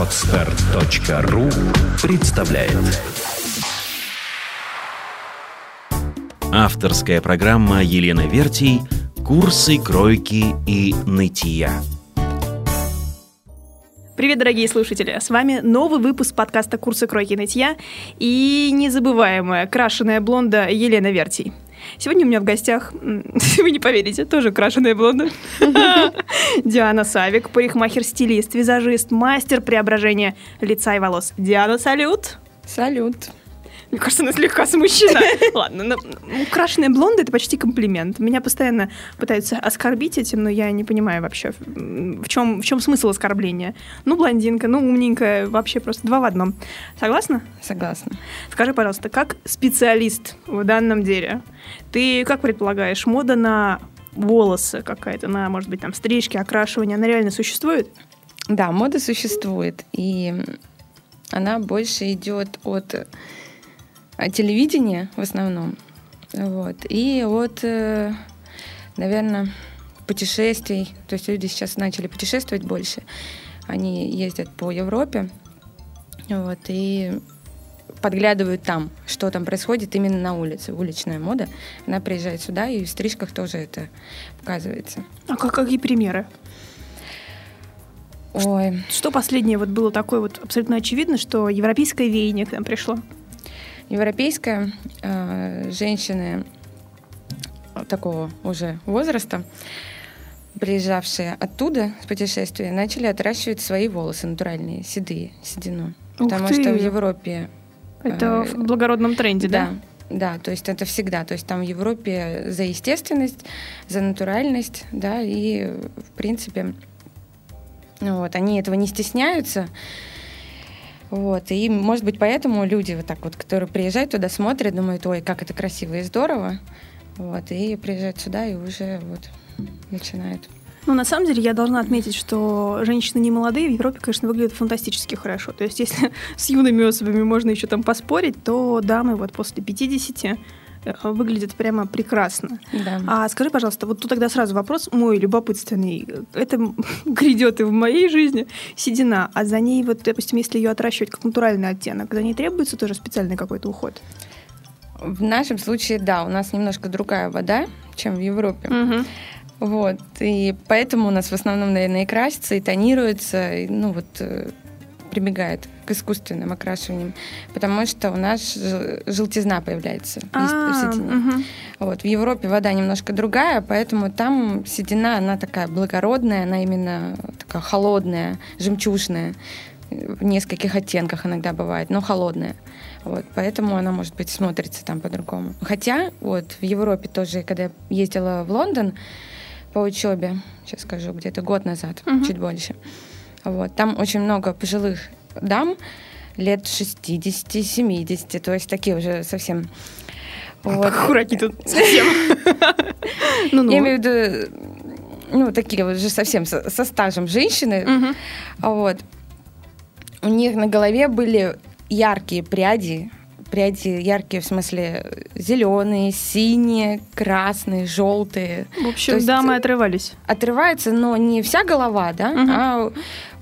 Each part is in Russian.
Отстар.ру представляет Авторская программа Елены Вертий «Курсы кройки и нытья». Привет, дорогие слушатели! С вами новый выпуск подкаста «Курсы кройки нытья» и незабываемая крашеная блонда Елена Вертий. Сегодня у меня в гостях, вы не поверите, тоже крашеная блонда. Диана Савик, парикмахер-стилист, визажист, мастер преображения лица и волос. Диана, салют! Салют! Мне кажется, она слегка смущена. Ладно, но украшенная блонда — это почти комплимент. Меня постоянно пытаются оскорбить этим, но я не понимаю вообще, в чем, в чем смысл оскорбления. Ну, блондинка, ну, умненькая, вообще просто два в одном. Согласна? Согласна. Скажи, пожалуйста, как специалист в данном деле, ты как предполагаешь, мода на волосы какая-то, на, может быть, там, стрижки, окрашивание, она реально существует? Да, мода существует, и она больше идет от телевидения в основном, вот, и от, э, наверное, путешествий. То есть люди сейчас начали путешествовать больше. Они ездят по Европе, вот, и подглядывают там, что там происходит именно на улице. Уличная мода. Она приезжает сюда, и в стрижках тоже это показывается. А как, какие примеры? Ой. Что последнее вот было такое вот абсолютно очевидно, что европейское веяние к нам пришло? Европейская э, женщины такого уже возраста, приезжавшие оттуда с путешествия, начали отращивать свои волосы натуральные, седые, седину. Ух Потому ты! что в Европе... Это э, в благородном тренде, да? Да, то есть это всегда. То есть там в Европе за естественность, за натуральность, да, и в принципе ну вот, они этого не стесняются. Вот, и, может быть, поэтому люди вот так вот, которые приезжают туда, смотрят, думают, ой, как это красиво и здорово, вот, и приезжают сюда и уже вот начинают. Ну, на самом деле, я должна отметить, что женщины не молодые в Европе, конечно, выглядят фантастически хорошо. То есть, если с юными особями можно еще там поспорить, то дамы вот после 50 э, выглядят прямо прекрасно. Да. А скажи, пожалуйста, вот тут тогда сразу вопрос мой любопытственный. Это грядет и в моей жизни седина, а за ней, вот, допустим, если ее отращивать как натуральный оттенок, за ней требуется тоже специальный какой-то уход? В нашем случае, да, у нас немножко другая вода, чем в Европе. Мгм. Вот, и поэтому у нас в основном, наверное, и красится, и тонируется, и, ну вот э, прибегает к искусственным окрашиваниям, потому что у нас жел- желтизна появляется в А, седине. мгм. Вот. В Европе вода немножко другая, поэтому там седина, она такая благородная, она именно такая холодная, жемчужная. В нескольких оттенках иногда бывает, но холодная. Вот, поэтому она, может быть, смотрится там по-другому. Хотя вот в Европе тоже, когда я ездила в Лондон по учебе, сейчас скажу, где-то год назад, Мгм. чуть больше, вот, там очень много пожилых дам, лет 60-70, то есть такие уже совсем... Вот. Аккуратней тут совсем. Я имею в виду, ну, такие вот уже совсем со, стажем женщины. А Вот. У них на голове были яркие пряди. Пряди яркие, в смысле, зеленые, синие, красные, желтые. В То общем, есть- дамы отрывались. Отрывается, но не вся голова, да, Мгм. а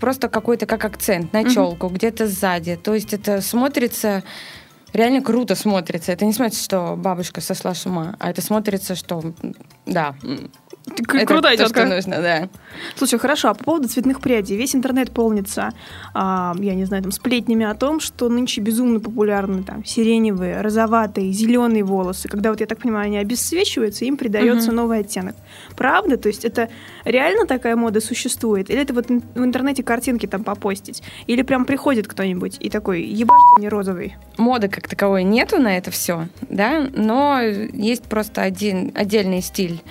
просто какой-то как акцент на челку, где-то сзади. То есть это смотрится реально круто смотрится. Это не смотрится, что бабушка сошла с ума, а это смотрится, что да, к- это крутая то, тетка. что нужно, да. Слушай, хорошо, а по поводу цветных прядей. Весь интернет полнится, а, я не знаю, там, сплетнями о том, что нынче безумно популярны там сиреневые, розоватые, зеленые волосы. Когда, вот я так понимаю, они обесцвечиваются, им придается Мгм. новый оттенок. Правда? То есть это реально такая мода существует? Или это вот в интернете картинки там попостить? Или прям приходит кто-нибудь и такой, ебашь не розовый? Моды как таковой нету на это все, да, но есть просто один отдельный стиль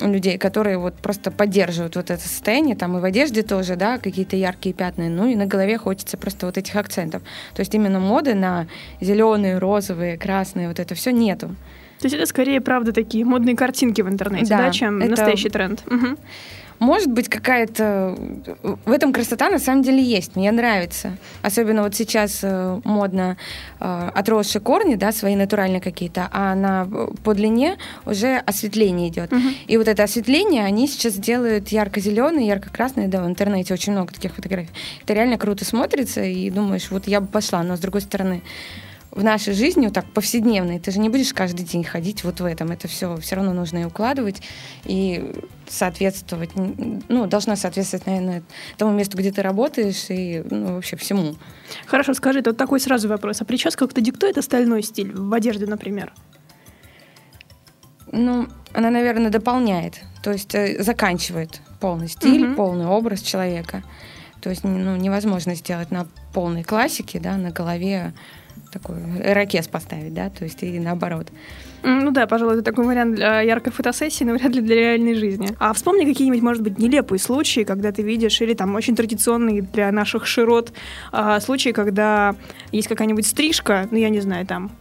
людей, которые вот просто поддерживают вот это состояние, там и в одежде тоже, да, какие-то яркие пятна, ну и на голове хочется просто вот этих акцентов. То есть именно моды на зеленые, розовые, красные, вот это все нету. То есть это скорее, правда, такие модные картинки в интернете, да, Да, чем это- настоящий тренд. Мгм. Может быть, какая-то... В этом красота на самом деле есть. Мне нравится. Особенно вот сейчас э, модно э, отросшие корни, да, свои натуральные какие-то, а на, по длине уже осветление идет. Угу. И вот это осветление они сейчас делают ярко-зеленые, ярко-красные. Да, в интернете очень много таких фотографий. Это реально круто смотрится, и думаешь, вот я бы пошла. Но с другой стороны, в нашей жизни, вот так повседневной, ты же не будешь каждый день ходить вот в этом. Это все все равно нужно и укладывать, и соответствовать, ну, должна соответствовать, наверное, тому месту, где ты работаешь, и ну, вообще всему. Хорошо, скажи, это вот такой сразу вопрос. А прическа как-то диктует остальной стиль в одежде, например? Ну, она, наверное, дополняет, то есть э, заканчивает полный стиль, угу. полный образ человека. То есть ну, невозможно сделать на полной классике, да, на голове такой ракес поставить, да, то есть и наоборот. Ну да, пожалуй, это такой вариант для яркой фотосессии, но вряд ли для реальной жизни. А вспомни какие-нибудь, может быть, нелепые случаи, когда ты видишь, или там очень традиционные для наших широт а, случаи, когда есть какая-нибудь стрижка, ну я не знаю, там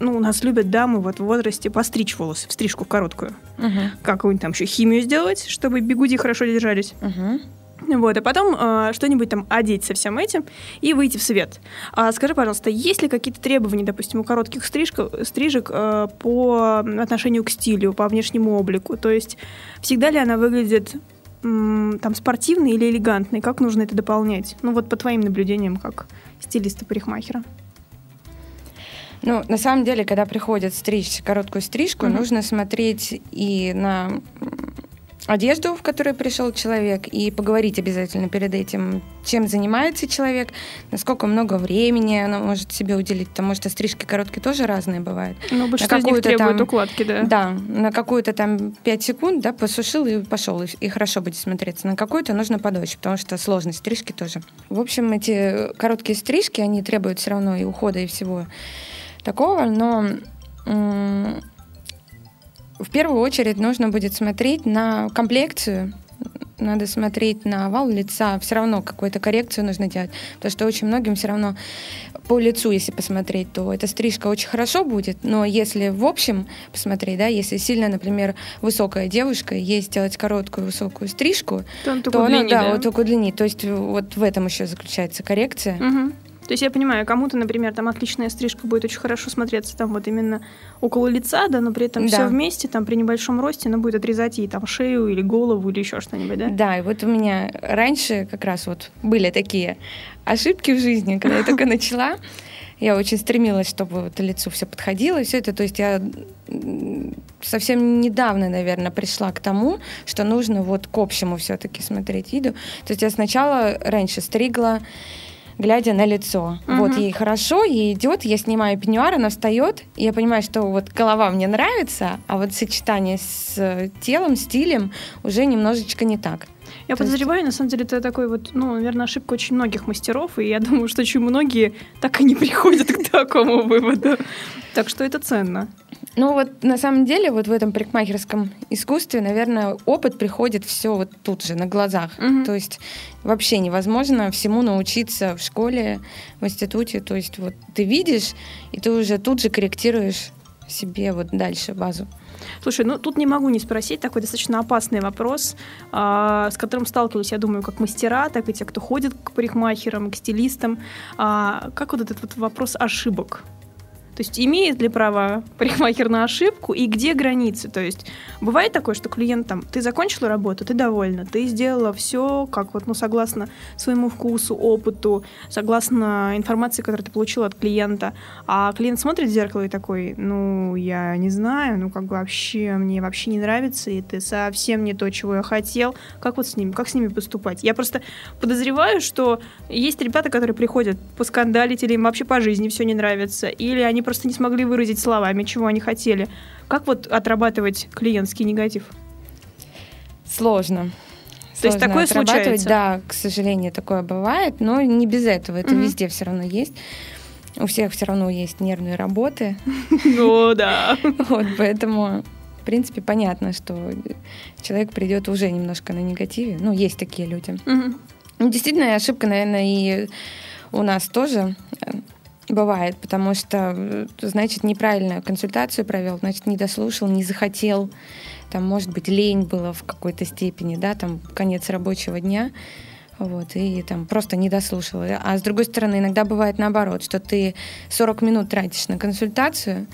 ну, у нас любят дамы вот в возрасте постричь волосы в стрижку короткую. Угу. Какую-нибудь там еще химию сделать, чтобы бигуди хорошо держались. Угу. Вот, а потом э, что-нибудь там одеть со всем этим и выйти в свет. А скажи, пожалуйста, есть ли какие-то требования, допустим, у коротких стрижек, стрижек э, по отношению к стилю, по внешнему облику? То есть всегда ли она выглядит м, там спортивной или элегантной? Как нужно это дополнять? Ну вот по твоим наблюдениям, как стилиста-парикмахера. Ну, на самом деле, когда приходят стричь короткую стрижку, mm-hmm. нужно смотреть и на одежду, в которую пришел человек, и поговорить обязательно перед этим, чем занимается человек, насколько много времени она может себе уделить, потому что стрижки короткие тоже разные бывают. Ну, на что из них требует там, укладки, да. Да, на какую-то там 5 секунд, да, посушил и пошел, и, и хорошо будет смотреться. На какую-то нужно подольше, потому что сложность стрижки тоже. В общем, эти короткие стрижки, они требуют все равно и ухода, и всего такого, но в первую очередь нужно будет смотреть на комплекцию, надо смотреть на овал лица, все равно какую-то коррекцию нужно делать, потому что очень многим все равно по лицу, если посмотреть, то эта стрижка очень хорошо будет, но если в общем посмотреть, да, если сильно, например, высокая девушка, ей сделать короткую высокую стрижку, то, то она, да, да, вот только удлинить, то есть вот в этом еще заключается коррекция. Угу. То есть я понимаю, кому-то, например, там отличная стрижка будет очень хорошо смотреться там вот именно около лица, да, но при этом да. все вместе, там при небольшом росте, она будет отрезать ей там шею или голову или еще что-нибудь, да? Да, и вот у меня раньше как раз вот были такие ошибки в жизни, когда я только начала. Я очень стремилась, чтобы вот лицу все подходило, и все это. То есть я совсем недавно, наверное, пришла к тому, что нужно вот к общему все-таки смотреть виду. То есть я сначала раньше стригла глядя на лицо. Угу. Вот ей хорошо, ей идет, я снимаю пеньюар, она встает, и я понимаю, что вот голова мне нравится, а вот сочетание с телом, стилем уже немножечко не так. Я То подозреваю, есть... на самом деле, это такой вот, ну, наверное, ошибка очень многих мастеров, и я думаю, что очень многие так и не приходят к такому выводу. Так что это ценно. Ну вот на самом деле вот в этом парикмахерском искусстве, наверное, опыт приходит все вот тут же на глазах. Угу. То есть вообще невозможно всему научиться в школе, в институте. То есть вот ты видишь, и ты уже тут же корректируешь себе вот дальше базу. Слушай, ну тут не могу не спросить такой достаточно опасный вопрос, а, с которым сталкиваюсь, я думаю, как мастера, так и те, кто ходит к парикмахерам, к стилистам. А, как вот этот вот вопрос ошибок? То есть имеет ли право парикмахер на ошибку и где границы? То есть бывает такое, что клиент там, ты закончила работу, ты довольна, ты сделала все, как вот, ну, согласно своему вкусу, опыту, согласно информации, которую ты получила от клиента, а клиент смотрит в зеркало и такой, ну, я не знаю, ну, как бы вообще, мне вообще не нравится, и ты совсем не то, чего я хотел. Как вот с ними, как с ними поступать? Я просто подозреваю, что есть ребята, которые приходят поскандалить, или им вообще по жизни все не нравится, или они просто не смогли выразить словами, чего они хотели. Как вот отрабатывать клиентский негатив? Сложно. То есть такое случается? Да, к сожалению, такое бывает, но не без этого. Это mm везде все равно есть. У всех все равно есть нервные работы. Ну да. Вот, поэтому, в принципе, понятно, что человек придет уже немножко на негативе. Ну, есть такие люди. Ну, действительно, ошибка, наверное, и у нас тоже Бывает, потому что, значит, неправильную консультацию провел, значит, не дослушал, не захотел. Там, может быть, лень было в какой-то степени, да, там конец рабочего дня. Вот, и там просто не дослушал. А с другой стороны, иногда бывает наоборот, что ты 40 минут тратишь на консультацию,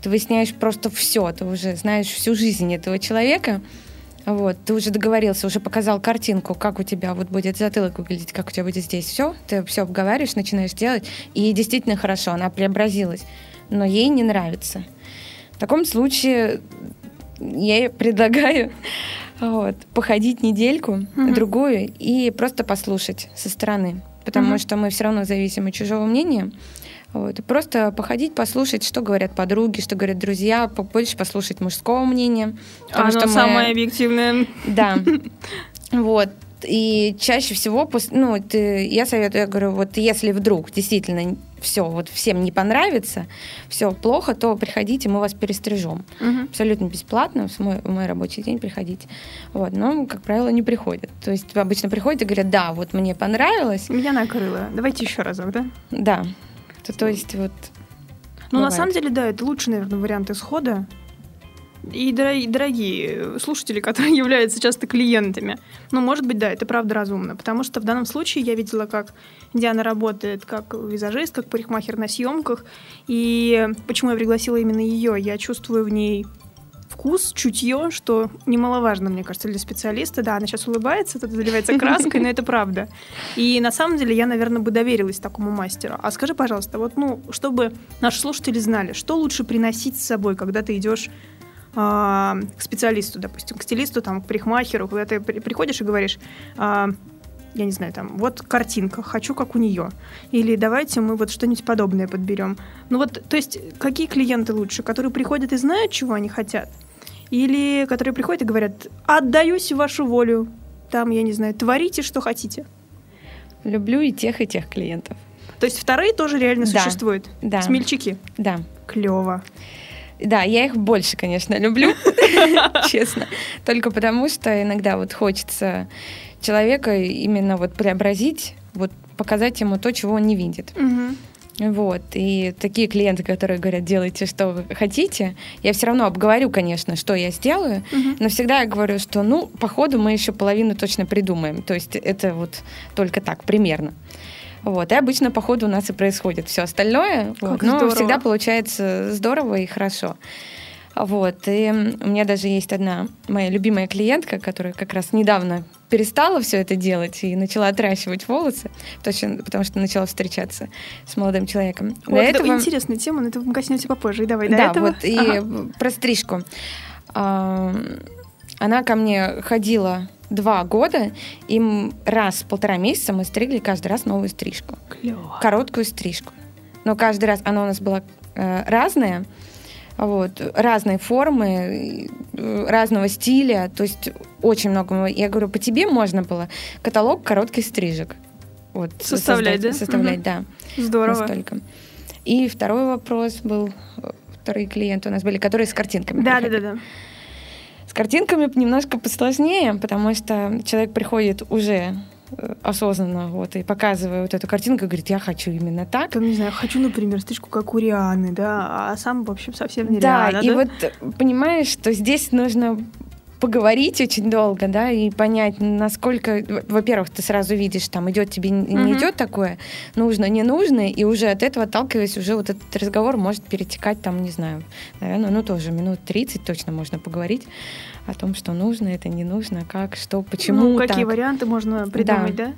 ты выясняешь просто все, ты уже знаешь всю жизнь этого человека, вот, ты уже договорился, уже показал картинку, как у тебя вот будет затылок выглядеть, как у тебя будет здесь все. Ты все обговариваешь, начинаешь делать, и действительно хорошо, она преобразилась. Но ей не нравится. В таком случае я ей предлагаю вот, походить недельку, угу. другую, и просто послушать со стороны. Потому угу. что мы все равно зависим от чужого мнения. Вот. Просто походить, послушать, что говорят подруги, что говорят друзья, побольше послушать мужского мнения. Оно что мы... самое объективное. Да. Вот. И чаще всего, ну, ты, я советую, я говорю, вот если вдруг действительно все вот всем не понравится, все плохо, то приходите, мы вас перестрижем. Угу. Абсолютно бесплатно, в мой, в мой рабочий день приходите. Вот, но, как правило, не приходят. То есть обычно приходят и говорят, да, вот мне понравилось. Меня накрыло. Давайте еще разок, да? Да. То, то есть вот... Ну, на самом деле, да, это лучший, наверное, вариант исхода. И дорогие слушатели, которые являются часто клиентами. Ну, может быть, да, это правда разумно. Потому что в данном случае я видела, как Диана работает как визажист, как парикмахер на съемках. И почему я пригласила именно ее? Я чувствую в ней вкус, чутье, что немаловажно, мне кажется, для специалиста. Да, она сейчас улыбается, тут заливается краской, но это правда. И на самом деле я, наверное, бы доверилась такому мастеру. А скажи, пожалуйста, вот, ну, чтобы наши слушатели знали, что лучше приносить с собой, когда ты идешь а, к специалисту, допустим, к стилисту, там, к парикмахеру, когда ты приходишь и говоришь, а, я не знаю, там, вот картинка, хочу как у нее. Или давайте мы вот что-нибудь подобное подберем. Ну вот, то есть, какие клиенты лучше, которые приходят и знают, чего они хотят? Или которые приходят и говорят, отдаюсь в вашу волю, там, я не знаю, творите, что хотите. Люблю и тех, и тех клиентов. То есть вторые тоже реально да. существуют? Да. Смельчаки? Да. Клево. Да, я их больше, конечно, люблю, честно. Только потому, что иногда вот хочется человека именно вот преобразить, вот показать ему то, чего он не видит. Угу. Вот. И такие клиенты, которые говорят, делайте, что вы хотите, я все равно обговорю, конечно, что я сделаю, угу. но всегда я говорю, что, ну, по ходу мы еще половину точно придумаем. То есть это вот только так, примерно. Вот. И обычно по ходу у нас и происходит все остальное. Как вот. Но всегда получается здорово и хорошо. Вот. И у меня даже есть одна моя любимая клиентка, которая как раз недавно перестала все это делать и начала отращивать волосы, точно, потому что начала встречаться с молодым человеком. Вот, До это этого... интересная тема, но это мы коснемся попозже. И давай, до да, этого... вот, и ага. про стрижку. А, она ко мне ходила два года, и раз в полтора месяца мы стригли каждый раз новую стрижку. Клево. Короткую стрижку. Но каждый раз она у нас была э, разная, вот, разной формы, разного стиля, то есть очень много. Я говорю, по тебе можно было каталог коротких стрижек. Вот, составлять, создать, да? Составлять, угу. да. Здорово. Настолько. И второй вопрос был, вторые клиенты у нас были, которые с картинками. Да, да, да, да. С картинками немножко посложнее, потому что человек приходит уже осознанно вот и показывая вот эту картинку, говорит, я хочу именно так. Там, не знаю, хочу, например, стрижку как у Рианы, да, а сам, в общем, совсем не да, Риана. И да, и вот понимаешь, что здесь нужно поговорить очень долго, да, и понять, насколько, во-первых, ты сразу видишь, там идет тебе не mm-hmm. идет такое, нужно, не нужно, и уже от этого отталкиваясь, уже вот этот разговор может перетекать там, не знаю, наверное, ну тоже минут 30 точно можно поговорить о том, что нужно, это не нужно, как, что, почему. Ну, какие так. варианты можно придумать, да?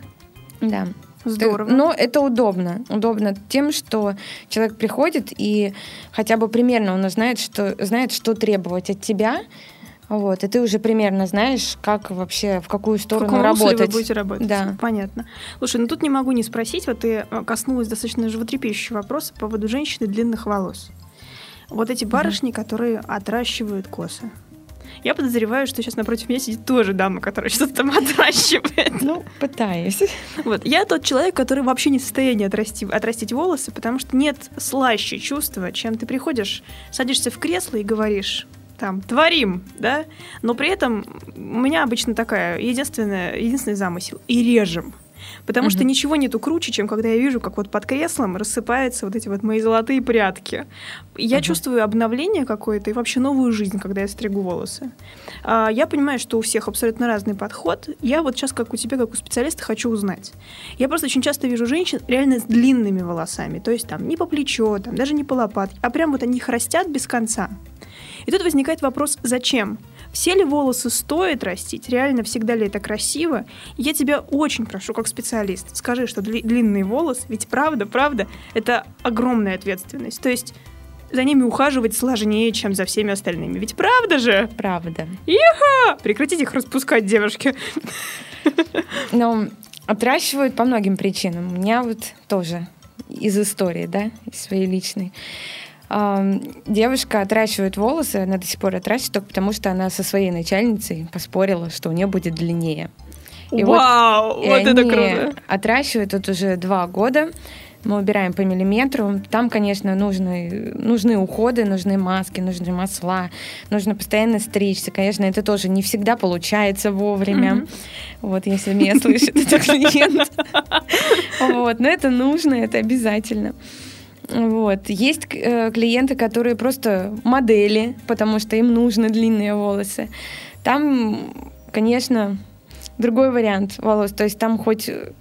Да. Здорово. Но это удобно. Удобно тем, что человек приходит и хотя бы примерно он знает, что, знает, что требовать от тебя, вот, и ты уже примерно знаешь, как вообще, в какую сторону в работать. вы будете работать. Да. Понятно. Слушай, ну тут не могу не спросить, вот ты э, коснулась достаточно животрепещущего вопроса по поводу женщины длинных волос. Вот эти барышни, mm-hmm. которые отращивают косы. Я подозреваю, что сейчас напротив меня сидит тоже дама, которая что-то там отращивает. Ну, пытаюсь. Вот. Я тот человек, который вообще не в состоянии отрасти, отрастить волосы, потому что нет слаще чувства, чем ты приходишь, садишься в кресло и говоришь, там творим, да, но при этом у меня обычно такая единственная, единственный замысел и режем. Потому Мгм. что ничего нету круче, чем когда я вижу, как вот под креслом рассыпаются вот эти вот мои золотые прядки. Я Ага. чувствую обновление какое-то и вообще новую жизнь, когда я стригу волосы. А, Я понимаю, что у всех абсолютно разный подход. Я вот сейчас, как у тебя, как у специалиста, хочу узнать. Я просто очень часто вижу женщин реально с длинными волосами. То есть там не по плечо, там, даже не по лопатке, а прям вот они их растят без конца. И тут возникает вопрос, зачем? Все ли волосы стоит растить? Реально всегда ли это красиво? Я тебя очень прошу, как специалист, скажи, что дли- длинный волос, ведь правда, правда, это огромная ответственность. То есть за ними ухаживать сложнее, чем за всеми остальными. Ведь правда же? Правда. А, прекратите их распускать, девушки. Но отращивают по многим причинам. У меня вот тоже из истории, да, из своей личной. Девушка отращивает волосы, она до сих пор отращивает только потому, что она со своей начальницей поспорила, что у нее будет длиннее. И вот- Вау, И вот это круто. Отращивают тут уже два года. Мы убираем по миллиметру. Там, конечно, нужны, нужны уходы, нужны маски, нужны масла, нужно постоянно стричься. Конечно, это тоже не всегда получается вовремя. Мгм. Вот, если меня слышит этот клиент. Вот, но это нужно, это обязательно. Вот. Есть э, клиенты, которые просто модели, потому что им нужны длинные волосы. Там, конечно, другой вариант волос. То есть там хоть э,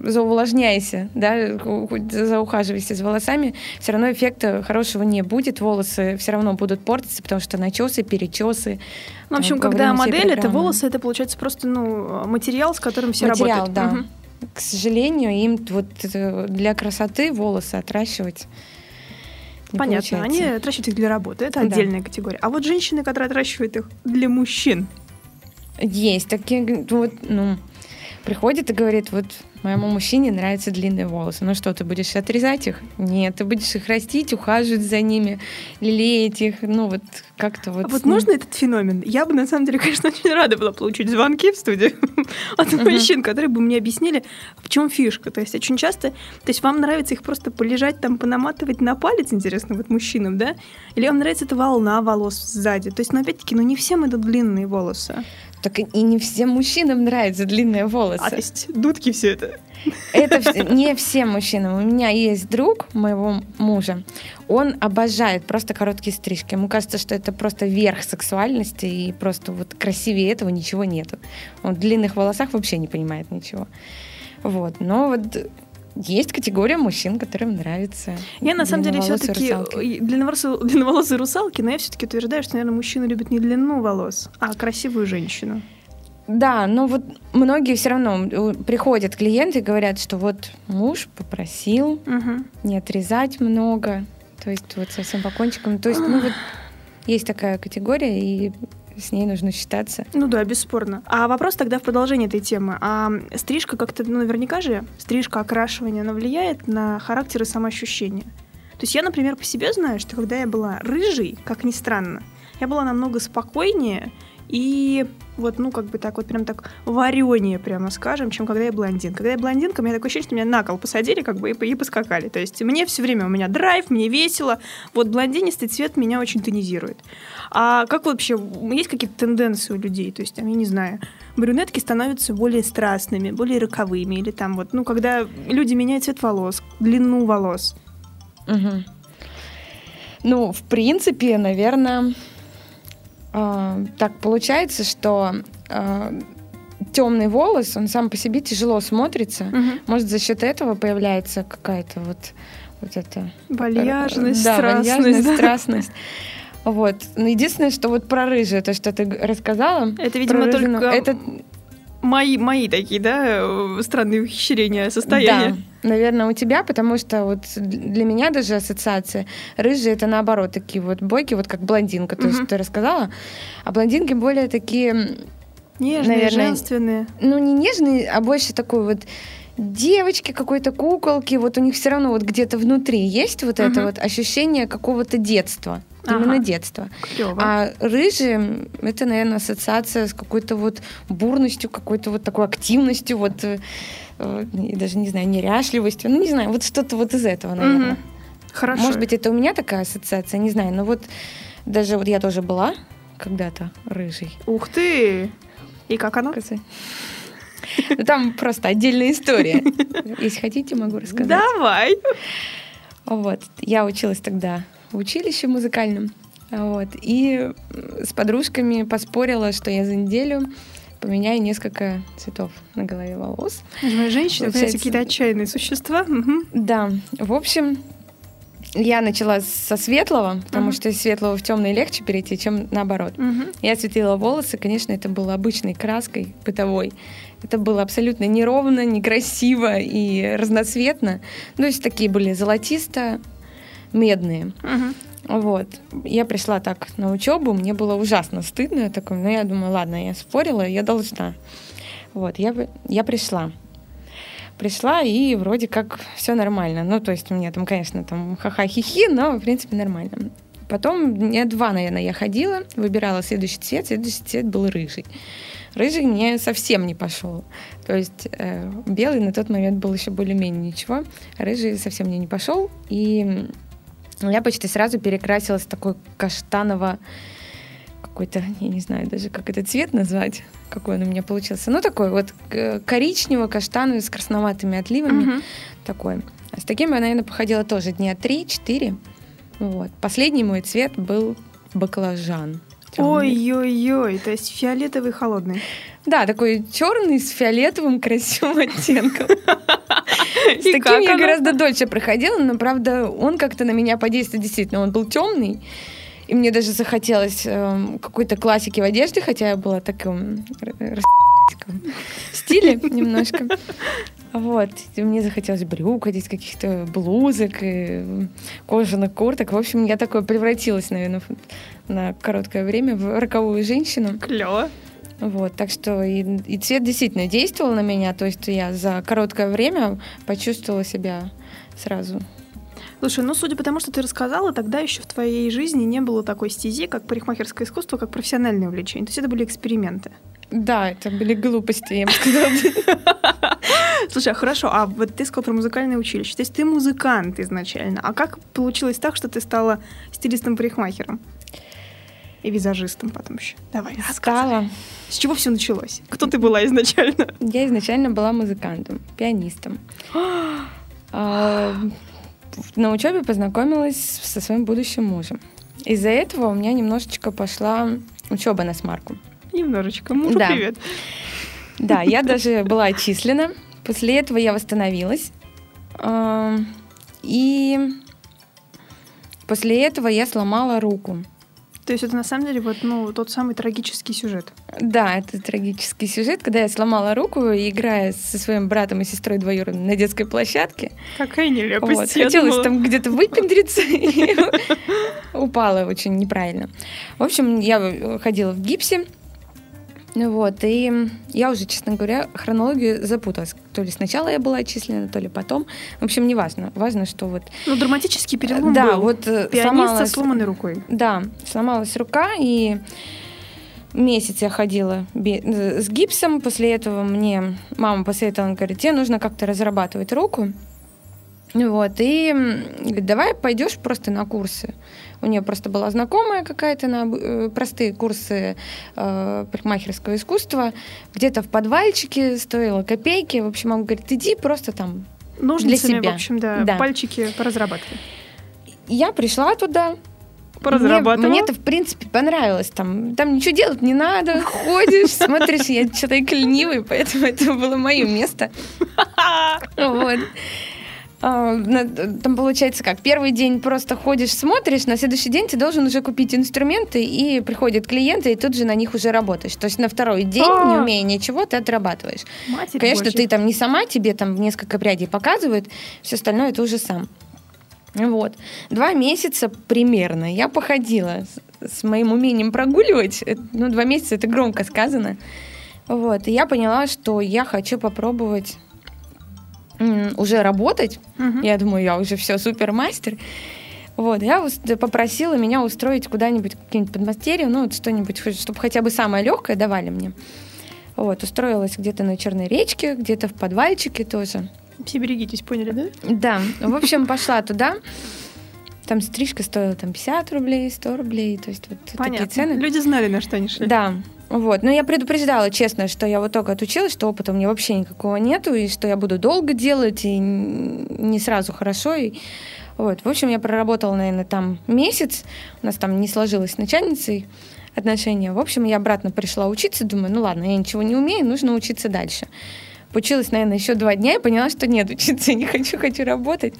заувлажняйся, да, хоть заухаживайся с волосами, все равно эффекта хорошего не будет, волосы все равно будут портиться, потому что начесы, перечесы. Ну, в общем, когда модель, это волосы, это получается просто ну, материал, с которым все Материал, работают. да. Мгм. К сожалению, им вот это для красоты волосы отращивать не Понятно, получается. они отращивают их для работы, это Да. отдельная категория. А вот женщины, которые отращивают их для мужчин, Есть такие, вот, ну, приходит и говорит, вот моему мужчине нравятся длинные волосы. Ну что, ты будешь отрезать их? Нет, ты будешь их растить, ухаживать за ними, лелеять их, ну вот как-то вот. А вот можно этот феномен? Я бы, на самом деле, конечно, очень рада была получить звонки в студию от мужчин, которые бы мне объяснили, в чем фишка. То есть очень часто, то есть вам нравится их просто полежать там, понаматывать на палец, интересно, вот мужчинам, да? Или вам нравится эта волна волос сзади? То есть, ну, опять-таки, ну, не всем это длинные волосы. Так и не всем мужчинам нравятся длинные волосы. А, то есть, дудки все это. Это не всем мужчинам. У меня есть друг моего мужа. Он обожает просто короткие стрижки. Ему кажется, что это просто верх сексуальности, и просто вот красивее этого ничего нету. Он в длинных волосах вообще не понимает ничего. Вот. Но вот есть категория мужчин, которым нравится. Я на самом деле все-таки русалки. длинноволосые, длинноволосые русалки, но я все-таки утверждаю, что, наверное, мужчины любят не длину волос, а красивую женщину. Да, но вот многие все равно э, приходят клиенты и говорят, что вот муж попросил Мгм. не отрезать много, то есть вот совсем по кончикам. То есть, ну вот есть такая категория, и с ней нужно считаться. Ну да, бесспорно. А вопрос тогда в продолжении этой темы. А стрижка как-то, ну наверняка же, стрижка, окрашивание, она влияет на характер и самоощущение. То есть я, например, по себе знаю, что когда я была рыжей, как ни странно, я была намного спокойнее и вот, ну, как бы так вот прям так варенее, прямо скажем, чем когда я блондин. Когда я блондинка, у меня такое ощущение, что меня на кол посадили, как бы, и, и поскакали. То есть мне все время, у меня драйв, мне весело. Вот блондинистый цвет меня очень тонизирует. А как вообще, есть какие-то тенденции у людей? То есть, там, я не знаю, брюнетки становятся более страстными, более роковыми, или там вот, ну, когда люди меняют цвет волос, длину волос. Мгм. Ну, в принципе, наверное, так получается, что темный волос, он сам по себе тяжело смотрится. Может, за счет этого появляется какая-то вот, вот эта Вальяжность, да, страстность. вальяжность, да. страстность. Вот. Но единственное, что вот про рыжие, то, что ты рассказала. Это, видимо, рыжину, только это мои, мои такие, да, э, странные ухищрения состояния. Наверное, у тебя, потому что вот для меня даже ассоциация рыжие это наоборот такие вот бойки, вот как блондинка, то Мгм. есть ты рассказала, а блондинки более такие, Нежные, Наверное, женственные. ну не нежные, а больше такой вот девочки какой-то куколки, вот у них все равно вот где-то внутри есть вот это вот ощущение какого-то детства, Ага. именно детства. Клево. А рыжие это, наверное, ассоциация с какой-то вот бурностью, какой-то вот такой активностью, вот э, э, не- даже не знаю, неряшливостью, ну не знаю, вот что-то вот из этого, наверное. Мгм. Хорошо. Может быть, это у меня такая ассоциация, не знаю, но вот даже вот я тоже была когда-то рыжей. Ух ты! И как оно? Ну, Там просто отдельная история. Если хотите, могу рассказать. Давай. Вот. Я училась тогда в училище музыкальном. Вот. И с подружками поспорила, что я за неделю поменяю несколько цветов на голове волос. Женщины, Получается- какие-то отчаянные существа. Да, в общем, я начала со светлого, потому Мгм. что из светлого в темный легче перейти, чем наоборот. Мгм. Я осветлила волосы, конечно, это было обычной краской бытовой. Это было абсолютно неровно, некрасиво и разноцветно. Ну, то есть такие были золотисто-медные. Мгм. Вот. Я пришла так на учебу, мне было ужасно стыдно. Я такой, ну, я думаю, ладно, я спорила, я должна. Вот, я, я пришла. Пришла, и вроде как все нормально. Ну, то есть у меня там, конечно, там ха-ха-хи-хи, но, в принципе, нормально. Потом дня два, наверное, я ходила, выбирала следующий цвет. Следующий цвет был рыжий. Рыжий мне совсем не пошел. То есть э, белый на тот момент был еще более-менее ничего. Рыжий совсем мне не пошел. И я почти сразу перекрасилась в такой каштаново какой-то, я не знаю даже, как этот цвет назвать, какой он у меня получился. Ну, такой вот э, коричнево-каштановый с красноватыми отливами. Мгм. Такой. А с таким я, наверное, походила тоже дня 3-4. Вот. Последний мой цвет был баклажан. Ой-ой-ой, то есть фиолетовый холодный. Да, такой черный с фиолетовым красивым оттенком. С таким я гораздо дольше проходила, но, правда, он как-то на меня подействовал действительно. Он был темный, и мне даже захотелось эм, какой-то классики в одежде, хотя я была р- стиле немножко. Вот. И мне захотелось брюк одеть, каких-то блузок, и кожаных курток. В общем, я такое превратилась, наверное, на короткое время в роковую женщину. Клево. Вот, так что и, и цвет действительно действовал на меня, то есть я за короткое время почувствовала себя сразу. Слушай, ну судя по тому, что ты рассказала, тогда еще в твоей жизни не было такой стези, как парикмахерское искусство, как профессиональное увлечение. То есть это были эксперименты. Да, это были глупости, я бы сказала. Слушай, а хорошо, а вот ты сказал про музыкальное училище. То есть ты музыкант изначально. А как получилось так, что ты стала стилистом-парикмахером? И визажистом потом еще. Давай, рассказывай. Стала. С чего все началось? Кто ты была изначально? Я изначально была музыкантом, пианистом. А, На учебе познакомилась со своим будущим мужем. Из-за этого у меня немножечко пошла учеба на смарку. Немножечко. Мужу Да. привет. Да, я даже была отчислена. После этого я восстановилась. А, И после этого я сломала руку. То есть это на самом деле вот ну, тот самый трагический сюжет. Да, это трагический сюжет, когда я сломала руку, играя со своим братом и сестрой двоюродной на детской площадке. Какая нелепость. Вот, хотелось думала. там где-то выпендриться, и упала очень неправильно. В общем, я ходила в гипсе, ну вот, и я уже, честно говоря, хронологию запуталась. То ли сначала я была отчислена, то ли потом. В общем, не важно. Важно, что вот... Ну, драматический перелом да, был. вот э, Пианист сломалась... со сломанной рукой. Да, сломалась рука, и месяц я ходила э, с гипсом. После этого мне мама посоветовала, говорит, тебе нужно как-то разрабатывать руку. Вот, и говорит, давай пойдешь просто на курсы. У нее просто была знакомая какая-то на э, простые курсы э, парикмахерского искусства. Где-то в подвальчике стоило копейки. В общем, он говорит, иди просто там. Ножницами, себя. в общем, да, Да. пальчики поразрабатывай. Я пришла туда, Поразрабатывала. Мне, мне это, в принципе, понравилось. Там, там ничего делать не надо. Ходишь, смотришь, я человек ленивый, поэтому это было мое место. Вот. А, Там получается как, первый день просто ходишь, смотришь, на следующий день ты должен уже купить инструменты, и приходят клиенты, и тут же на них уже работаешь. То есть на второй день, не А. умея ничего, ты отрабатываешь. Матерь Конечно, Божья. ты там не сама, тебе там несколько прядей показывают, все остальное ты уже сам. Вот. Два месяца примерно я походила с, с моим умением прогуливать. Это, Ну, два месяца это громко сказано. Вот. И я поняла, что я хочу попробовать уже работать. Мгм. Я думаю, я уже все супермастер. Вот, я попросила меня устроить куда-нибудь, какие-нибудь подмастерье, ну, вот что-нибудь, чтобы хотя бы самое легкое давали мне. Вот, устроилась где-то на Черной речке, где-то в подвальчике тоже. Все берегитесь, поняли, да? Да, в общем, пошла туда. Там стрижка стоила там 50 рублей, 100 рублей, то есть вот такие Понятно. цены. Люди знали, на что они шли. Да, Вот. Но я предупреждала, честно, что я вот только отучилась, что опыта у меня вообще никакого нету, и что я буду долго делать, и не сразу хорошо. И... Вот. В общем, я проработала, наверное, там месяц. У нас там не сложилось с начальницей отношения. В общем, я обратно пришла учиться, думаю, ну ладно, я ничего не умею, нужно учиться дальше. Училась, наверное, еще два дня и поняла, что нет, учиться я не хочу, хочу работать.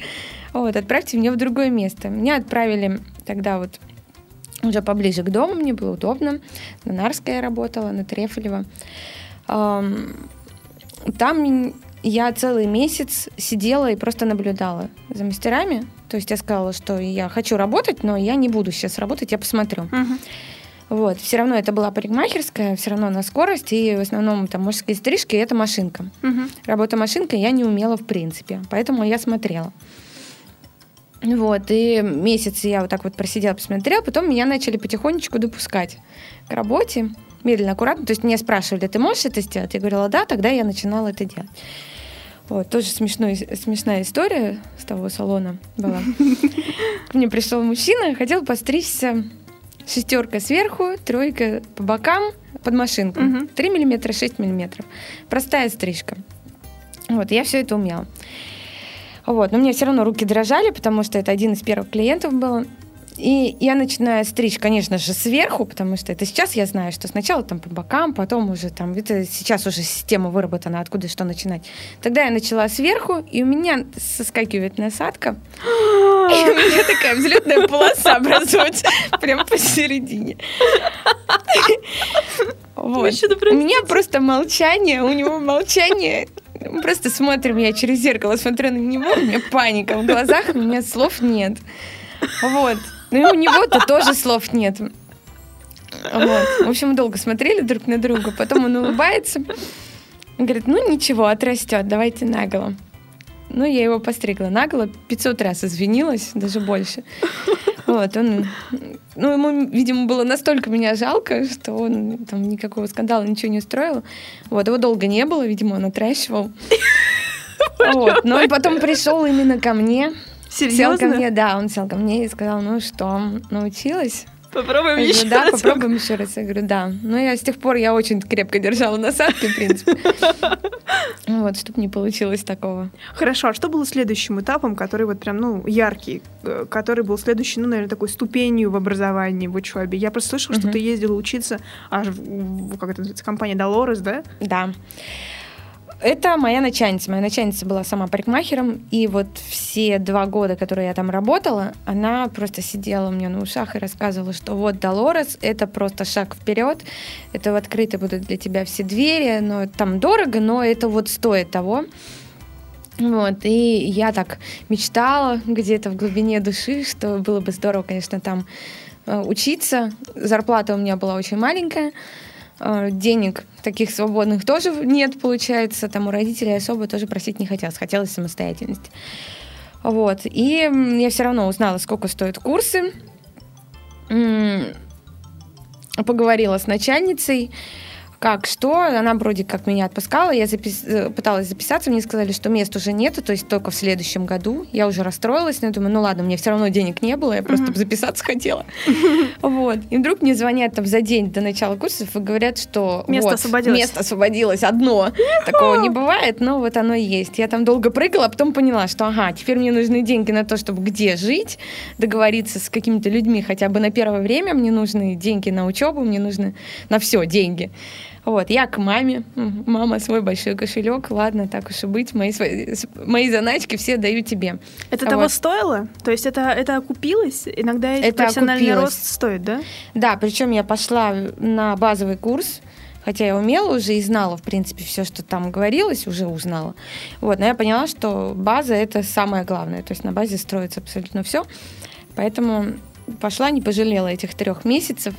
Вот, отправьте меня в другое место. Меня отправили тогда вот уже поближе к дому, мне было удобно. На Нарской я работала, на Трефелево. Там я целый месяц сидела и просто наблюдала за мастерами. То есть я сказала, что я хочу работать, но я не буду сейчас работать, я посмотрю. Uh-huh. Вот. Все равно это была парикмахерская, все равно на скорость, и в основном там мужские стрижки — это машинка. Uh-huh. Работа машинкой я не умела в принципе, поэтому я смотрела. Вот, и месяц я вот так вот просидела, посмотрела, потом меня начали потихонечку допускать к работе, медленно, аккуратно. То есть меня спрашивали, ты можешь это сделать? Я говорила, да, тогда я начинала это делать. Вот, тоже смешной, смешная история с того салона была. Ко мне пришел мужчина, хотел постричься шестерка сверху, тройка по бокам, под машинку. 3 миллиметра, 6 миллиметров. Простая стрижка. Вот, я все это умела. Вот, но мне все равно руки дрожали, потому что это один из первых клиентов был. И я начинаю стричь, конечно же, сверху, потому что это сейчас я знаю, что сначала там по бокам, потом уже там, это сейчас уже система выработана, откуда что начинать. Тогда я начала сверху, и у меня соскакивает насадка, и у меня такая взлетная полоса образуется прям посередине. Вот. У меня просто молчание, у него молчание. Просто смотрим, я через зеркало смотрю на него, у меня паника в глазах, у меня слов нет. Вот. Ну и у него-то тоже слов нет. Вот. В общем, долго смотрели друг на друга. Потом он улыбается. Говорит, ну ничего, отрастет, давайте наголо. Ну, я его постригла наголо, 500 раз извинилась, даже больше. Вот, он, ну, ему, видимо, было настолько меня жалко, что он там никакого скандала, ничего не устроил. Вот, его долго не было, видимо, он отращивал. Вот, но и потом пришел именно ко мне, Серьезно? Сел ко мне, да, он сел ко мне и сказал, ну что, научилась? Попробуем я еще говорю, да, раз. попробуем еще раз. Я говорю, да. Но я с тех пор я очень крепко держала насадки, в принципе. Вот, чтобы не получилось такого. Хорошо, а что было следующим этапом, который вот прям, ну, яркий, э, который был следующий, ну, наверное, такой ступенью в образовании, в учебе? Я просто слышала, что ты ездила учиться аж в, как это называется, компания Долорес, да? Да. Это моя начальница. Моя начальница была сама парикмахером, и вот все два года, которые я там работала, она просто сидела у меня на ушах и рассказывала, что вот Долорес — это просто шаг вперед, это открыты будут для тебя все двери, но там дорого, но это вот стоит того. Вот, и я так мечтала где-то в глубине души, что было бы здорово, конечно, там э, учиться. Зарплата у меня была очень маленькая, денег таких свободных тоже нет, получается. Там у родителей особо тоже просить не хотелось. Хотелось самостоятельности. Вот. И я все равно узнала, сколько стоят курсы. Поговорила с начальницей как, что. Она вроде как меня отпускала. Я запис... Э, пыталась записаться. Мне сказали, что мест уже нету, то есть только в следующем году. Я уже расстроилась, но я думаю, ну ладно, мне все равно денег не было, я просто mm-hmm. записаться хотела. Вот. И вдруг мне звонят там за день до начала курсов и говорят, что место освободилось. Место освободилось одно. Такого не бывает, но вот оно есть. Я там долго прыгала, а потом поняла, что ага, теперь мне нужны деньги на то, чтобы где жить, договориться с какими-то людьми хотя бы на первое время. Мне нужны деньги на учебу, мне нужны на все деньги. Вот, я к маме. Мама, свой большой кошелек. Ладно, так уж и быть. Мои, свои, мои заначки все даю тебе. Это вот. того стоило? То есть это, это окупилось? Иногда это профессиональный окупилось. рост стоит, да? Да, причем я пошла на базовый курс, хотя я умела уже и знала, в принципе, все, что там говорилось, уже узнала. Вот, но я поняла, что база — это самое главное. То есть на базе строится абсолютно все. Поэтому пошла, не пожалела этих трех месяцев.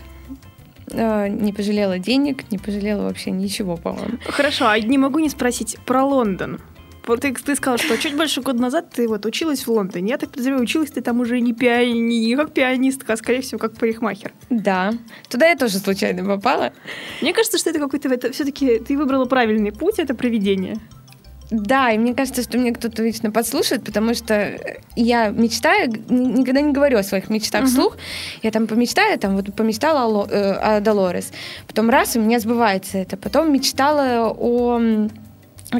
Э, не пожалела денег, не пожалела вообще ничего, по-моему. Хорошо, а не могу не спросить про Лондон. Вот ты, ты сказала, что чуть больше года назад ты вот училась в Лондоне. Я так подозреваю, училась ты там уже не, пиани, не как пианистка, а скорее всего как парикмахер. Да. Туда я тоже случайно попала. Мне кажется, что это какой-то... Это, все-таки ты выбрала правильный путь, это проведение. Да, и мне кажется, что мне кто-то вечно подслушает, потому что я мечтаю, никогда не говорю о своих мечтах uh-huh. вслух. Я там помечтаю, там вот помечтала о, э, о Долорес. Потом раз, у меня сбывается это. Потом мечтала о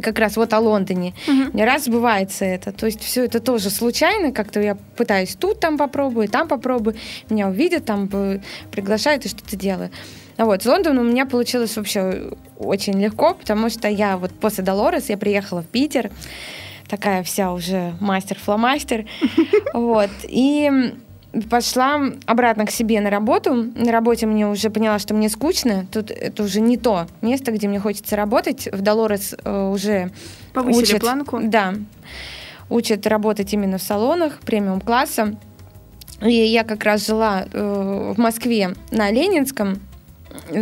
как раз вот о Лондоне. Uh-huh. Не раз сбывается это. То есть все это тоже случайно. Как-то я пытаюсь тут там попробую, там попробую. Меня увидят, там приглашают и что-то делаю. Вот, с Лондоном у меня получилось вообще очень легко, потому что я вот после Долорес я приехала в Питер, такая вся уже мастер-фломастер, вот, и пошла обратно к себе на работу. На работе мне уже поняла, что мне скучно. Тут это уже не то место, где мне хочется работать. В Долорес э, уже Повысили учат, планку? Да. Учат работать именно в салонах премиум класса. И я как раз жила э, в Москве на Ленинском,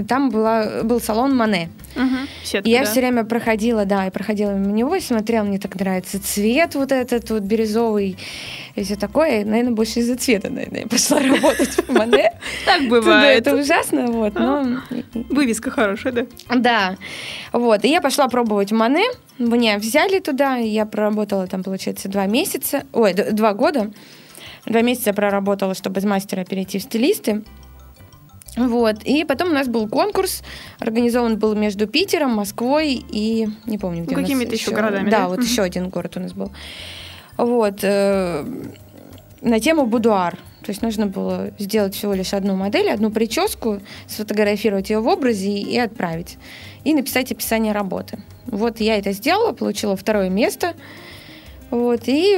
там была, был салон Мане. Угу, сетка, и я да. все время проходила, да, и проходила мимо него и смотрела, мне так нравится цвет вот этот вот бирюзовый и все такое. И, наверное, больше из-за цвета, наверное, я пошла работать в Мане. Так бывает. Это ужасно, вот, но... Вывеска хорошая, да? Да, вот, и я пошла пробовать Мане, меня взяли туда, я проработала там, получается, два месяца, ой, два года, два месяца проработала, чтобы из мастера перейти в стилисты, вот. И потом у нас был конкурс, организован был между Питером, Москвой и не помню, где ну, какими-то еще городами. Да, да? вот еще один город у нас был. Вот. Э, на тему будуар. То есть нужно было сделать всего лишь одну модель, одну прическу, сфотографировать ее в образе и отправить. И написать описание работы. Вот я это сделала, получила второе место. Вот, и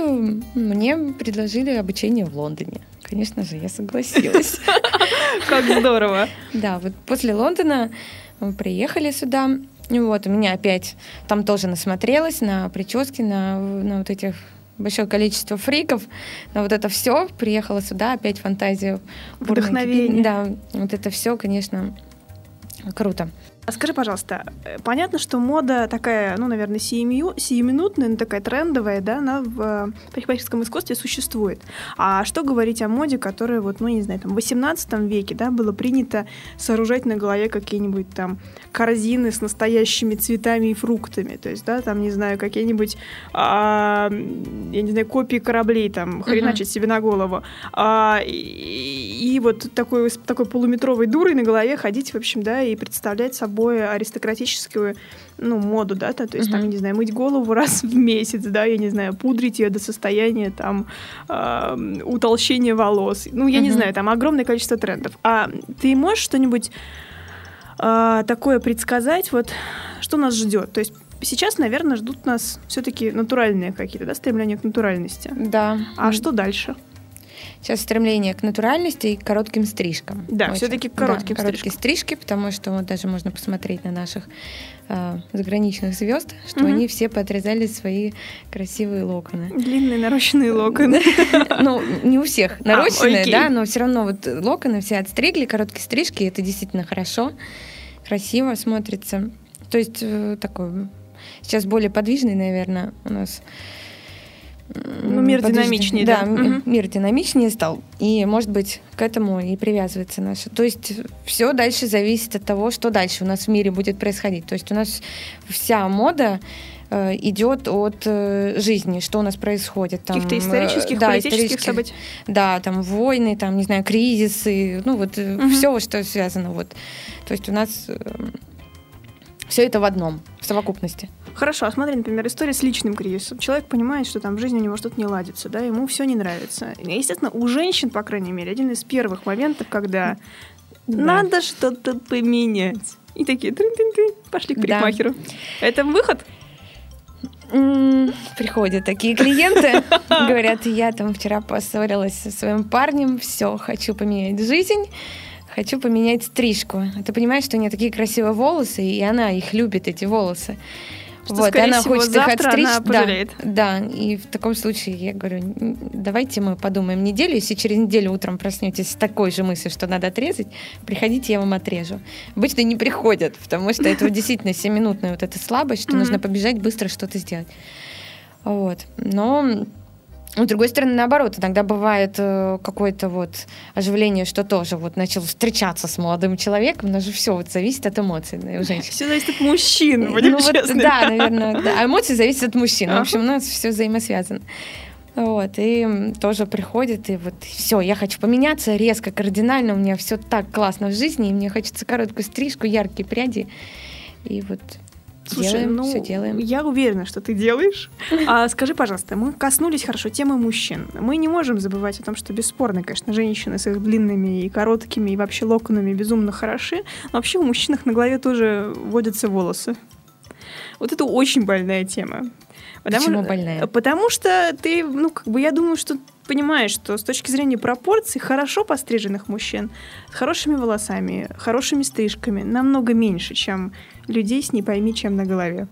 мне предложили обучение в Лондоне. Конечно же, я согласилась. Как здорово. Да, вот после Лондона мы приехали сюда. Вот, у меня опять там тоже насмотрелась на прически, на, на вот этих большое количество фриков, на вот это все. Приехала сюда, опять фантазия. Вдохновение. Да, вот это все, конечно, круто. А скажи, пожалуйста, э, понятно, что мода такая, ну, наверное, сиюмину, сиюминутная, но такая трендовая, да, она в э, парикмахерском искусстве существует. А что говорить о моде, которая вот, ну, не знаю, там, в 18 веке, да, было принято сооружать на голове какие-нибудь там корзины с настоящими цветами и фруктами, то есть, да, там, не знаю, какие-нибудь, а, я не знаю, копии кораблей там хреначить uh-huh. себе на голову. А, и, и вот такой, такой полуметровой дурой на голове ходить, в общем, да, и представлять собой собой аристократическую ну, моду, да, то, то есть, uh-huh. там, я не знаю, мыть голову раз в месяц, да, я не знаю, пудрить ее до состояния, там, э, утолщения волос. Ну, я uh-huh. не знаю, там огромное количество трендов. А ты можешь что-нибудь э, такое предсказать, вот, что нас ждет? То есть, сейчас, наверное, ждут нас все-таки натуральные какие-то, да, стремления к натуральности. Да. А что дальше? Сейчас стремление к натуральности и к коротким стрижкам. Да, все-таки к коротким да, короткие стрижки, потому что вот даже можно посмотреть на наших э, заграничных звезд, что угу. они все поотрезали свои красивые локоны. Длинные нарощенные локоны. Ну, не у всех а, нарощенные, да, но все равно вот локоны все отстригли, короткие стрижки, это действительно хорошо, красиво смотрится. То есть э, такой сейчас более подвижный, наверное, у нас ну, мир динамичнее, да. Да, угу. мир динамичнее стал. И, может быть, к этому и привязывается наше. То есть все дальше зависит от того, что дальше у нас в мире будет происходить. То есть у нас вся мода э, идет от э, жизни, что у нас происходит. Каких-то исторических, э, да, политических исторических, событий. Да, там войны, там, не знаю, кризисы, ну вот угу. все, что связано. Вот. То есть у нас э, все это в одном, в совокупности. Хорошо, а смотри, например, история с личным кризисом. Человек понимает, что там в жизни у него что-то не ладится, да, ему все не нравится. Естественно, у женщин, по крайней мере, один из первых моментов, когда да. надо что-то поменять. И такие, трын -трын -трын, пошли к парикмахеру. Да. Это выход? Приходят такие клиенты, говорят, я там вчера поссорилась со своим парнем, все, хочу поменять жизнь хочу поменять стрижку. Ты понимаешь, что у нее такие красивые волосы, и она их любит, эти волосы. Что, вот, она всего, хочет их отстричь. Она пожалеет. Да, да, и в таком случае я говорю, давайте мы подумаем неделю, если через неделю утром проснетесь с такой же мыслью, что надо отрезать, приходите, я вам отрежу. Обычно не приходят, потому что это действительно 7-минутная вот эта слабость, что нужно побежать быстро что-то сделать. Вот. Но с другой стороны, наоборот, иногда бывает э, какое-то вот оживление, что тоже вот начал встречаться с молодым человеком, но же все вот зависит от эмоций у женщин. Все зависит от мужчин, будем ну, вот. Да, наверное, да. А эмоции зависят от мужчин. В общем, у нас все взаимосвязано. Вот, и тоже приходит, и вот все, я хочу поменяться резко, кардинально, у меня все так классно в жизни, и мне хочется короткую стрижку, яркие пряди. И вот Слушай, делаем, ну, все делаем. Я уверена, что ты делаешь. А скажи, пожалуйста, мы коснулись хорошо темы мужчин. Мы не можем забывать о том, что бесспорно, конечно, женщины с их длинными и короткими и вообще локонами безумно хороши. Но вообще у мужчин на голове тоже водятся волосы. Вот это очень больная тема. Потому, Почему больная? Потому что ты, ну, как бы я думаю, что понимаешь, что с точки зрения пропорций хорошо постриженных мужчин с хорошими волосами, хорошими стрижками намного меньше, чем людей с не пойми чем на голове.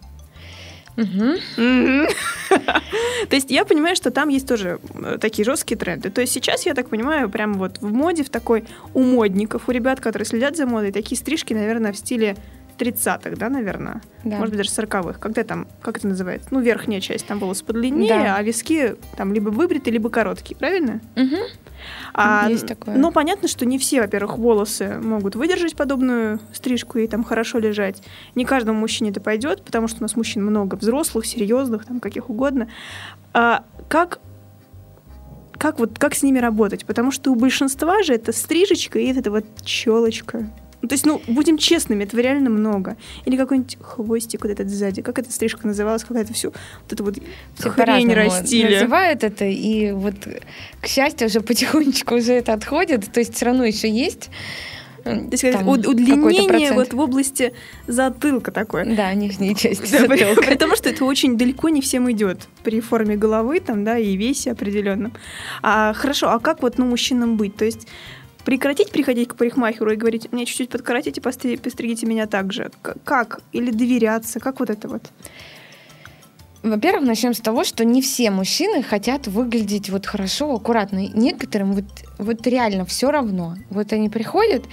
То есть я понимаю, что там есть тоже э, такие жесткие тренды. То есть сейчас, я так понимаю, прям вот в моде, в такой у модников, у ребят, которые следят за модой, такие стрижки, наверное, в стиле 30-х, да, наверное? Да. Может быть, даже 40-х. Когда там, как это называется? Ну, верхняя часть, там волосы подлиннее, да. а виски там либо выбриты, либо короткие, правильно? Угу. А, Есть такое. Но понятно, что не все, во-первых, волосы могут выдержать подобную стрижку и там хорошо лежать. Не каждому мужчине это пойдет, потому что у нас мужчин много взрослых, серьезных, там каких угодно. А, как как вот как с ними работать? Потому что у большинства же это стрижечка и это вот челочка. Ну, то есть, ну, будем честными, этого реально много. Или какой-нибудь хвостик вот этот сзади. Как эта стрижка называлась, когда это все вот это вот все хрень растили. Называют это, и вот, к счастью, уже потихонечку уже это отходит. То есть все равно еще есть то есть Там удлинение вот в области затылка такое. Да, нижней части да, затылка. При том, что это очень далеко не всем идет при форме головы там, да, и весе определенном. А, хорошо, а как вот ну, мужчинам быть? То есть прекратить приходить к парикмахеру и говорить, мне чуть-чуть подкоротите, постригите меня так же? Как? Или доверяться? Как вот это вот? Во-первых, начнем с того, что не все мужчины хотят выглядеть вот хорошо, аккуратно. Некоторым вот, вот реально все равно. Вот они приходят,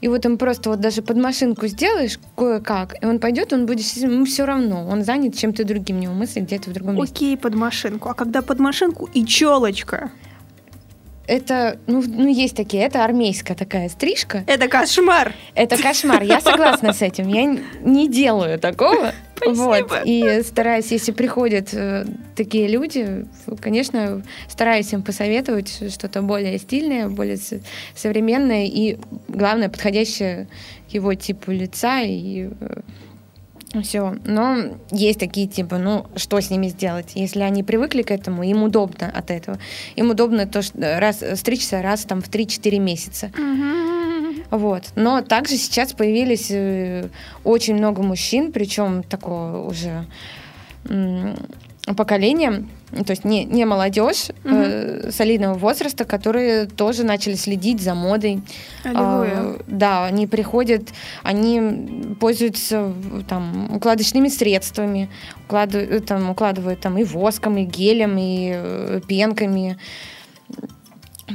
и вот им просто вот даже под машинку сделаешь кое-как, и он пойдет, он будет ему все равно, он занят чем-то другим, у него мысли где-то в другом месте. Окей, под машинку. А когда под машинку и челочка? Это, ну, ну, есть такие, это армейская такая стрижка. Это кошмар. Это кошмар, я согласна с этим. Я не делаю такого. Вот. И стараюсь, если приходят э, такие люди, конечно, стараюсь им посоветовать что-то более стильное, более современное и, главное, подходящее к его типу лица и э, все. Но есть такие типа, ну, что с ними сделать? Если они привыкли к этому, им удобно от этого. Им удобно то, что раз, стричься раз там в 3-4 месяца. Вот. Но также сейчас появились э, очень много мужчин, причем такого уже поколения, то есть не, не молодежь угу. э, солидного возраста, которые тоже начали следить за модой. Аллилуйя. Э, да, они приходят, они пользуются там укладочными средствами, укладывают там, укладывают там и воском, и гелем, и э, пенками.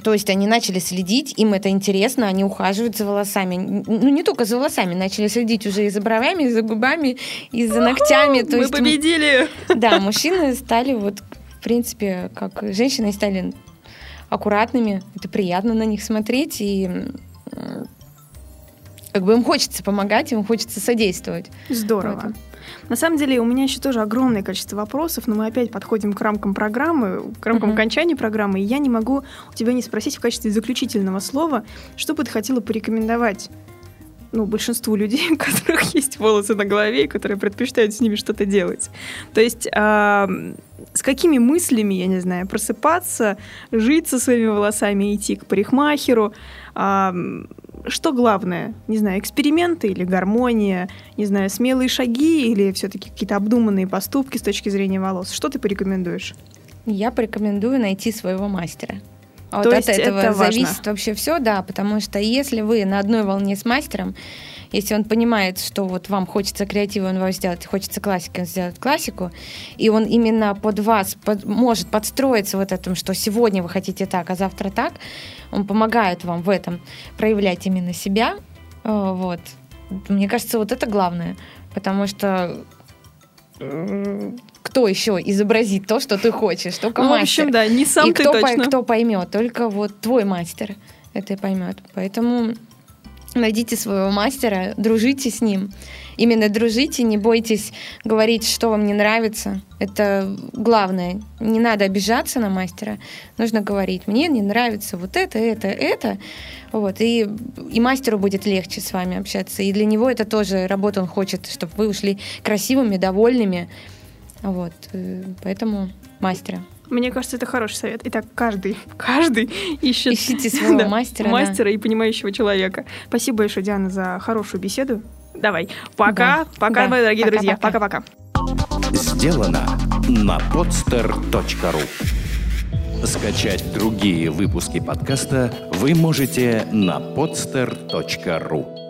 То есть они начали следить, им это интересно, они ухаживают за волосами. Ну, не только за волосами, начали следить уже и за бровями, и за губами, и за ногтями. То Мы есть, победили! Да, мужчины стали вот, в принципе, как женщины стали аккуратными. Это приятно на них смотреть, и как бы им хочется помогать, им хочется содействовать. Здорово. На самом деле у меня еще тоже огромное количество вопросов, но мы опять подходим к рамкам программы, к рамкам uh-huh. окончания программы, и я не могу у тебя не спросить в качестве заключительного слова, что бы ты хотела порекомендовать ну, большинству людей, у которых есть волосы на голове, и которые предпочитают с ними что-то делать. То есть э, с какими мыслями, я не знаю, просыпаться, жить со своими волосами, идти к парикмахеру, э, что главное? Не знаю, эксперименты или гармония, не знаю, смелые шаги или все-таки какие-то обдуманные поступки с точки зрения волос? Что ты порекомендуешь? Я порекомендую найти своего мастера. А То вот от этого это зависит важно. вообще все, да, потому что если вы на одной волне с мастером, если он понимает, что вот вам хочется креатива, он вам сделать, хочется классики, он сделает классику, и он именно под вас под, может подстроиться в этом, что сегодня вы хотите так, а завтра так, он помогает вам в этом проявлять именно себя, э, вот. Мне кажется, вот это главное, потому что кто еще изобразит то, что ты хочешь, только ну, мастер. в общем, да, не сам и ты кто, точно. кто поймет, только вот твой мастер это поймет. Поэтому найдите своего мастера, дружите с ним. Именно дружите, не бойтесь говорить, что вам не нравится. Это главное. Не надо обижаться на мастера. Нужно говорить, мне не нравится вот это, это, это. Вот. И, и мастеру будет легче с вами общаться. И для него это тоже работа. Он хочет, чтобы вы ушли красивыми, довольными. Вот. Э, поэтому мастера. Мне кажется, это хороший совет. Итак, каждый, каждый ищет Ищите своего да, мастера. мастера да. и понимающего человека. Спасибо большое, Диана, за хорошую беседу. Давай, пока, Да, пока, да. мои дорогие Пока, друзья, пока. пока-пока. Сделано на podster.ru Скачать другие выпуски подкаста вы можете на podster.ru